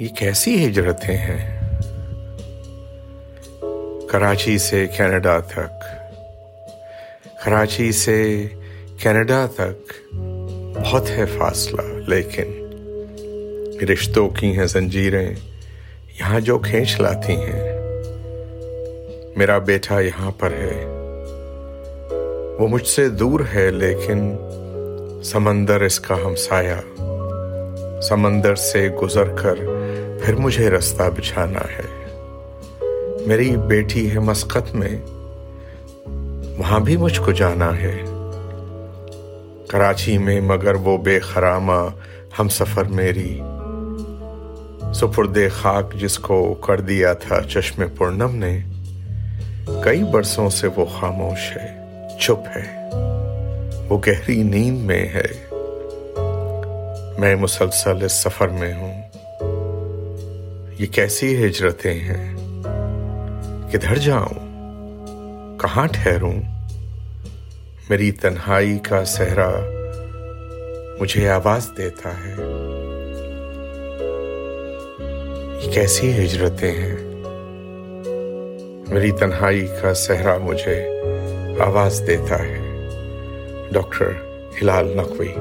یہ کیسی ہجرتیں ہیں؟ کراچی سے کینیڈا تک۔ کراچی سے کینیڈا تک۔ بہت ہے فاصلہ، لیکن رشتوں کی ہیں زنجیریں یہاں جو کھینچ لاتی ہیں۔ میرا بیٹا یہاں پر ہے۔ وہ مجھ سے دور ہے، لیکن سمندر اس کا ہمسایا سمندر سے گزر کر پھر مجھے رستہ بچھانا ہے۔ میری بیٹی ہے مسقط میں، وہاں بھی مجھ کو جانا ہے۔ کراچی میں مگر وہ بے خرامہ ہم سفر میری۔ سپرد خاک جس کو کر دیا تھا چشم پورنم نے، کئی برسوں سے وہ خاموش ہے، چپ ہے۔ وہ گہری نیند میں ہے۔ میں مسلسل اس سفر میں ہوں۔ یہ کیسی ہجرتیں ہیں؟ کدھر جاؤں؟ کہاں ٹھہروں؟ میری تنہائی کا صحرا مجھے آواز دیتا ہے۔ یہ کیسی ہجرتیں ہیں؟ میری تنہائی کا صحرا مجھے آواز دیتا ہے۔ ڈاکٹر ہلال نقوی۔